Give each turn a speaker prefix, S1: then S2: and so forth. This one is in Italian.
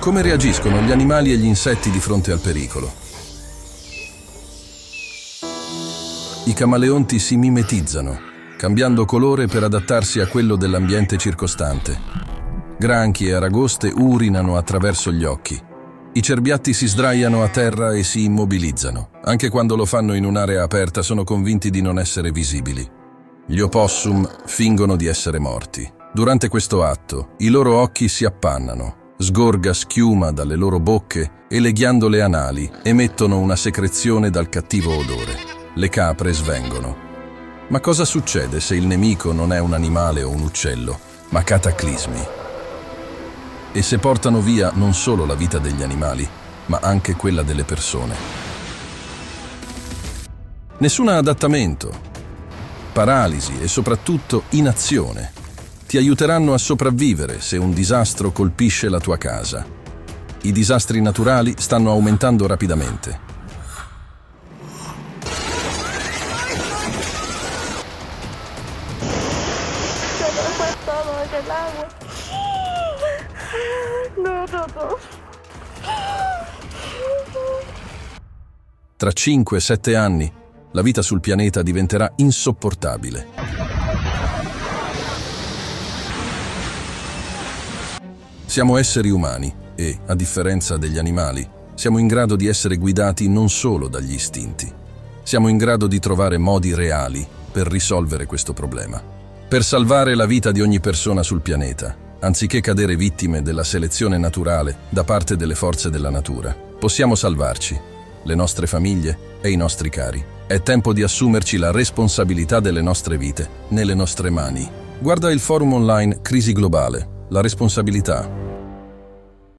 S1: Come reagiscono gli animali e gli insetti di fronte al pericolo? I camaleonti si mimetizzano, cambiando colore per adattarsi a quello dell'ambiente circostante. Granchi e aragoste urinano attraverso gli occhi. I cerbiatti si sdraiano a terra e si immobilizzano. Anche quando lo fanno in un'area aperta sono convinti di non essere visibili. Gli opossum fingono di essere morti. Durante questo atto, i loro occhi si appannano, sgorga schiuma dalle loro bocche e le ghiandole anali emettono una secrezione dal cattivo odore. Le capre svengono. Ma cosa succede se il nemico non è un animale o un uccello, ma cataclismi? E se portano via non solo la vita degli animali, ma anche quella delle persone. Nessun adattamento, paralisi e soprattutto inazione ti aiuteranno a sopravvivere se un disastro colpisce la tua casa. I disastri naturali stanno aumentando rapidamente. Tra 5-7 anni, la vita sul pianeta diventerà insopportabile. Siamo esseri umani e, a differenza degli animali, siamo in grado di essere guidati non solo dagli istinti. Siamo in grado di trovare modi reali per risolvere questo problema. Per salvare la vita di ogni persona sul pianeta, anziché cadere vittime della selezione naturale da parte delle forze della natura, possiamo salvarci, le nostre famiglie e i nostri cari. È tempo di assumerci la responsabilità delle nostre vite nelle nostre mani. Guarda il forum online Crisi Globale la responsabilità